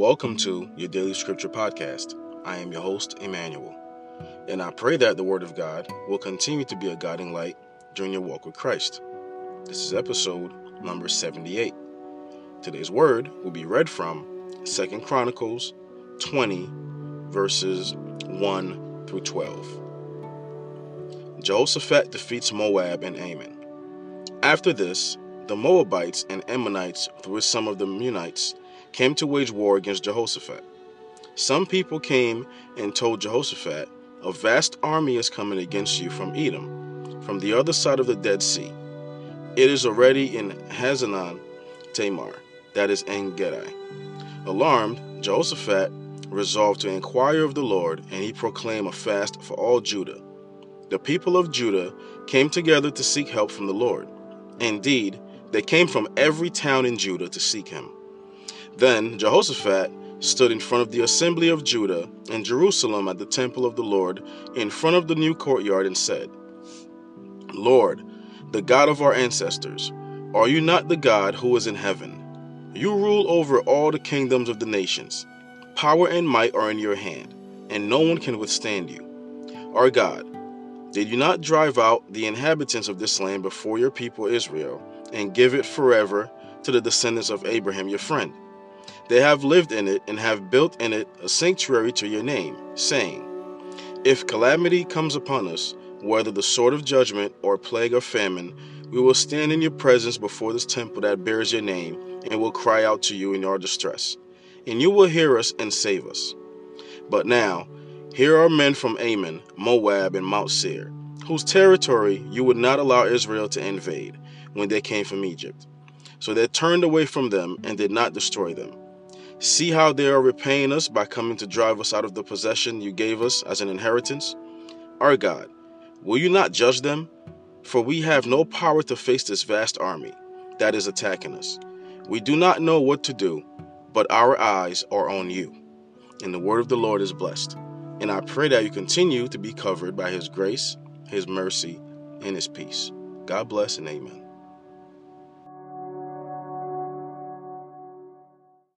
Welcome to your daily scripture podcast. I am your host, Emmanuel, and I pray that the Word of God will continue to be a guiding light during your walk with Christ. This is episode number 78. Today's word will be read from 2 Chronicles 20, verses 1 through 12. Jehoshaphat defeats Moab and Ammon. After this, the Moabites and Ammonites, with some of the Meunites, came to wage war against Jehoshaphat. Some people came and told Jehoshaphat, A vast army is coming against you from Edom, from the other side of the Dead Sea. It is already in Hazezon Tamar, that is En. Alarmed, Jehoshaphat resolved to inquire of the Lord, and he proclaimed a fast for all Judah. The people of Judah came together to seek help from the Lord. Indeed, they came from every town in Judah to seek him. Then Jehoshaphat stood in front of the assembly of Judah in Jerusalem at the temple of the Lord, in front of the new courtyard, and said, Lord, the God of our ancestors, are you not the God who is in heaven? You rule over all the kingdoms of the nations. Power and might are in your hand, and no one can withstand you. Our God, did you not drive out the inhabitants of this land before your people Israel? and give it forever to the descendants of Abraham your friend. They have lived in it and have built in it a sanctuary to your name, saying, If calamity comes upon us, whether the sword of judgment or plague or famine, we will stand in your presence before this temple that bears your name and will cry out to you in our distress. And you will hear us and save us. But now, here are men from Ammon, Moab, and Mount Seir, whose territory you would not allow Israel to invade when they came from Egypt. So they turned away from them and did not destroy them. See how they are repaying us by coming to drive us out of the possession you gave us as an inheritance? Our God, will you not judge them? For we have no power to face this vast army that is attacking us. We do not know what to do, but our eyes are on you. And the word of the Lord is blessed. And I pray that you continue to be covered by his grace, his mercy, and his peace. God bless and amen.